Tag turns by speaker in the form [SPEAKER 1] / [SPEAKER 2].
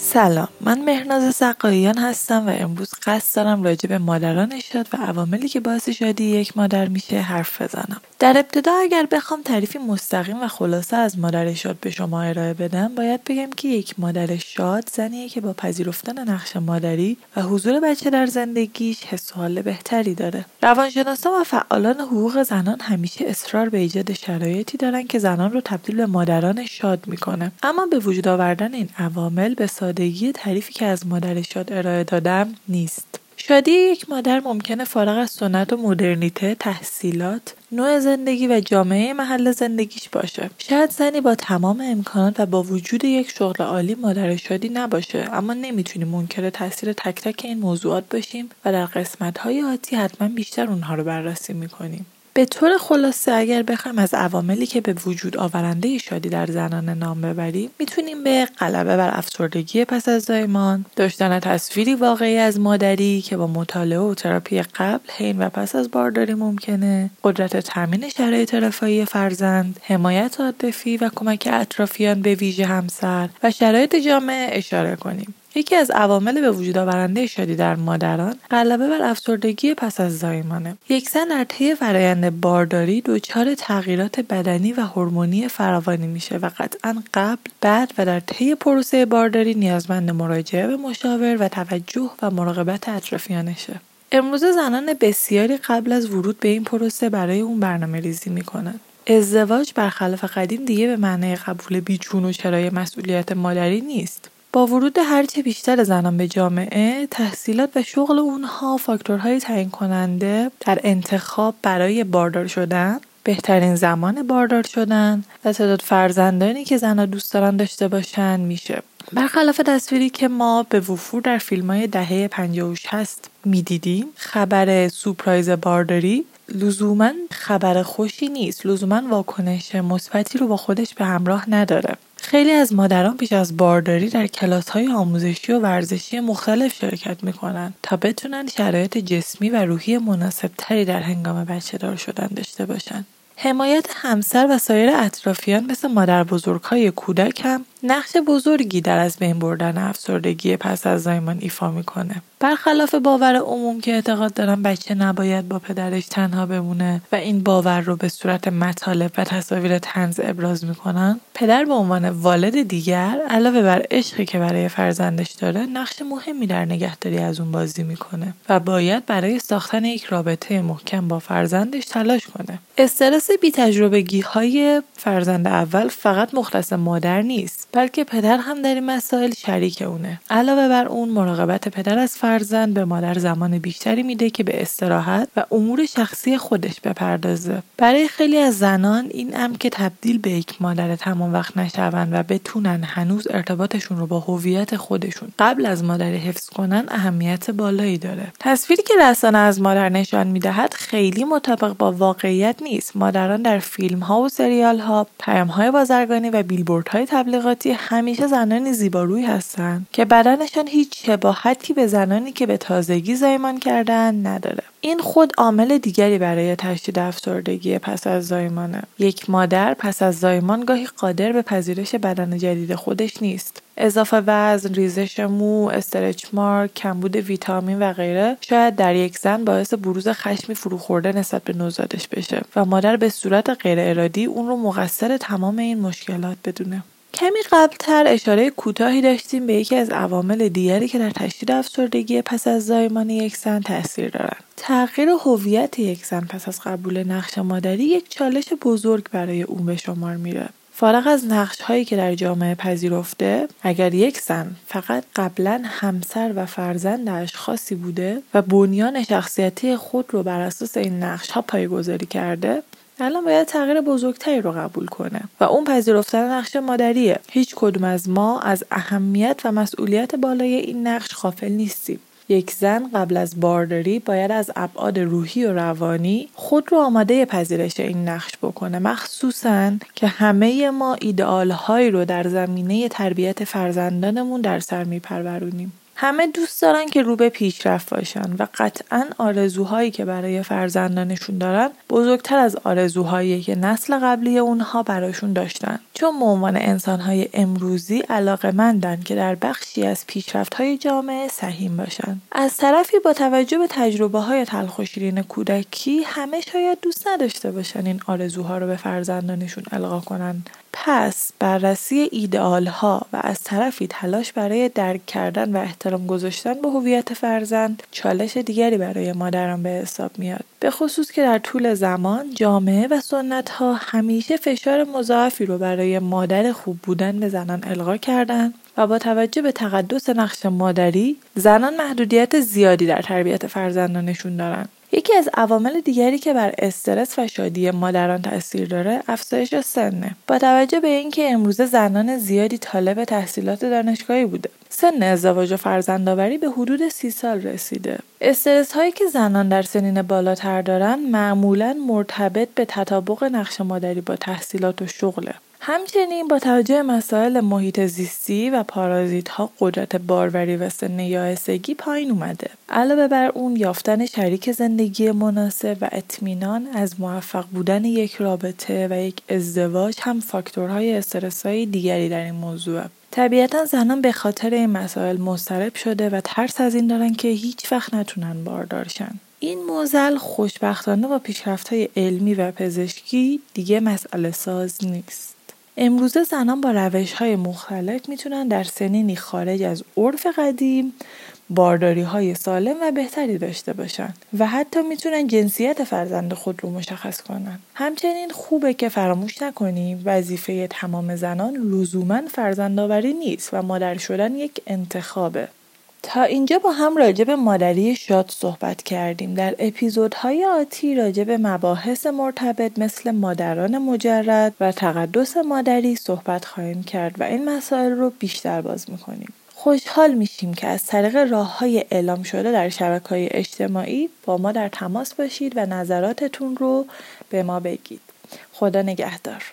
[SPEAKER 1] سلام من مهناز سقاییان هستم و امروز قصد دارم راجع به مادران شاد و عواملی که باعث شادی یک مادر میشه حرف بزنم. در ابتدا اگر بخوام تعریفی مستقیم و خلاصه از مادر شاد به شما ارائه بدم باید بگم که یک مادر شاد زنیه که با پذیرفتن نقش مادری و حضور بچه در زندگیش حس و حال بهتری داره. روانشناسان و فعالان حقوق زنان همیشه اصرار به ایجاد شرایطی دارن که زنان رو تبدیل به مادران شاد می‌کنه. اما به وجود آوردن این عوامل به سادگی تعریفی که از مادر شاد ارائه دادم نیست شادی یک مادر ممکنه فارغ از سنت و مدرنیته، تحصیلات، نوع زندگی و جامعه محل زندگیش باشه. شاید زنی با تمام امکانات و با وجود یک شغل عالی مادر شادی نباشه اما نمی‌تونیم منکر تاثیر تک تک این موضوعات باشیم و در قسمت های آتی حتما بیشتر اونها رو بررسی می‌کنیم. به طور خلاصه اگر بخوایم از عواملی که به وجود آورنده شادی در زنان نام ببریم می‌تونیم به غلبه بر افسردگی پس از زایمان داشتن تصویری واقعی از مادری که با مطالعه و تراپی قبل حین و پس از بارداری ممکنه قدرت تامین شرایط رفاهی فرزند حمایت عاطفی و کمک اطرافیان به ویژه همسر و شرایط جامعه اشاره کنیم. یکی از عوامل به وجود آورنده شادی در مادران غلبه بر افسردگی پس از زایمانه. یک زن در طی فرایند بارداری دچار تغییرات بدنی و هورمونی فراوانی میشه و قطعا قبل بعد و در طی پروسه بارداری نیازمند مراجعه به مشاور و توجه و مراقبت اطرافیانشه. امروزه زنان بسیاری قبل از ورود به این پروسه برای اون برنامه ریزی می‌کنن ازدواج برخلاف قدیم دیگه به معنی قبول بیچون و چرای مسئولیت مادری نیست. ورود هرچه بیشتر زنان به جامعه تحصیلات و شغل اونها فاکتورهای تعیین کننده در انتخاب برای باردار شدن بهترین زمان باردار شدن و تعداد فرزندانی که زنها دوست دارن داشته باشن میشه. برخلاف تصویری که ما به وفور در فیلم های دهه 50 هست می‌دیدیم خبر سورپرایز بارداری لزوما خبر خوشی نیست. لزوما واکنش مثبتی رو با خودش به همراه نداره. خیلی از مادران پیش از بارداری در کلاس های آموزشی و ورزشی مختلف شرکت می‌کنن تا بتونن شرایط جسمی و روحی مناسب تری در هنگام بچه دار شدن داشته باشن. حمایت همسر و سایر اطرافیان مثل مادر بزرگ های کودک هم نقش بزرگی در از بین بردن افسردگی پس از زایمان ایفا می‌کنه. برخلاف باور عموم که اعتقاد دارن بچه نباید با پدرش تنها بمونه و این باور رو به صورت مطالب و تصاویر تنز ابراز می‌کنن پدر به عنوان والد دیگر علاوه بر عشقی که برای فرزندش داره نقش مهمی در نگهداری از اون بازی می‌کنه و باید برای ساختن یک رابطه محکم با فرزندش تلاش کنه. استرس بی تجربگی های فرزند اول فقط مختص مادر نیست بلکه پدر هم در این مسائل شریک اونه. علاوه بر اون مراقبت پدر از فرزند به مادر زمان بیشتری میده که به استراحت و امور شخصی خودش بپردازه. برای خیلی از زنان این امر که تبدیل به یک مادر تمام وقت نشوند و بتونن هنوز ارتباطشون رو با هویت خودشون قبل از مادر حفظ کنن اهمیت بالایی داره. تصویری که رسانه از مادر نشان می‌دهد خیلی مطابق با واقعیت نیست. مادران در فیلم ها و سریال ها پیام های بازرگانی و بیلبورد های تبلیغاتی همیشه زنانی زیباروی هستند که بدنشان هیچ شباهتی به زنانی که به تازگی زایمان کردن نداره. این خود عامل دیگری برای تشدید افسردگی پس از زایمانه. یک مادر پس از زایمان گاهی قادر به پذیرش بدن جدید خودش نیست. اضافه وزن، ریزش مو، استرچ مارک، کمبود ویتامین و غیره شاید در یک زن باعث بروز خشمی فروخورده نسبت به نوزادش بشه و مادر به صورت غیر ارادی اون رو مقصر تمام این مشکلات بدونه. کمی قبلتر اشاره کوتاهی داشتیم به یکی از عوامل دیگری که در تشدید افسردگی پس از زایمان یک زن تاثیر دارند تغییر هویت یک زن پس از قبول نقش مادری یک چالش بزرگ برای اون به شمار میره. فارغ از نقش هایی که در جامعه پذیرفته اگر یک زن فقط قبلا همسر و فرزند اشخاصی بوده و بنیان شخصیتی خود رو بر اساس این نقش ها پایگذاری کرده الان باید تغییر بزرگتری رو قبول کنه. و اون پذیرفتن نقش مادریه. هیچ کدوم از ما از اهمیت و مسئولیت بالای این نقش غافل نیستیم. یک زن قبل از بارداری باید از ابعاد روحی و روانی خود رو آماده پذیرش این نقش بکنه. مخصوصا که همه ما ایدئال هایی رو در زمینه تربیت فرزندانمون در سر میپرورونیم. همه دوست دارن که رو به پیشرفت باشن و قطعا آرزوهایی که برای فرزندانشون دارن بزرگتر از آرزوهایی که نسل قبلی اونها براشون داشتن. چون به عنوان انسانهای امروزی علاقه مندن که در بخشی از پیشرفت های جامعه سهیم باشن. از طرفی با توجه به تجربه های تلخ کودکی همه شاید دوست نداشته باشن این آرزوها رو به فرزندانشون القا کنن. پس بررسی ایدئال ها و از طرفی تلاش برای درک کردن و احترام گذاشتن به هویت فرزند چالش دیگری برای مادران به حساب میاد. به خصوص که در طول زمان جامعه و سنت ها همیشه فشار مضاعفی رو برای مادر خوب بودن به زنان القا کردن و با توجه به تقدس نقش مادری زنان محدودیت زیادی در تربیت فرزندانشون دارن. یکی از عوامل دیگری که بر استرس و شادی مادران تاثیر داره افزایش سنه. با توجه به اینکه امروزه زنان زیادی طالب تحصیلات دانشگاهی بوده سن ازدواج و فرزندآوری به حدود سی سال رسیده. استرس هایی که زنان در سنین بالاتر دارن معمولا مرتبط به تطابق نقش مادری با تحصیلات و شغله. همچنین با توجه مسائل محیط زیستی و پارازیت ها قدرت باروری و سن یائسگی پایین اومده. علاوه بر اون یافتن شریک زندگی مناسب و اطمینان از موفق بودن یک رابطه و یک ازدواج هم فاکتورهای استرسایی دیگری در این موضوع طبیعتا زنان به خاطر این مسائل مضطرب شده و ترس از این دارن که هیچ وقت نتونن باردارشن این موزل خوشبختانه با پیشرفت های علمی و پزشکی دیگه مسئله ساز نیست. امروزه زنان با روش های مختلف می‌تونن در سنینی خارج از عرف قدیم بارداری های سالم و بهتری داشته باشن و حتی می‌تونن جنسیت فرزند خود رو مشخص کنن. همچنین خوبه که فراموش نکنیم وظیفه تمام زنان لزوما فرزندآوری نیست و مادر شدن یک انتخابه. تا اینجا با هم راجع به مادری شاد صحبت کردیم. در اپیزودهای آتی راجع به مباحث مرتبط مثل مادران مجرد و تقدس مادری صحبت خواهیم کرد و این مسائل رو بیشتر باز می‌کنیم. خوشحال میشیم که از طریق راه های اعلام شده در شبکه های اجتماعی با ما در تماس باشید و نظراتتون رو به ما بگید. خدا نگهدار.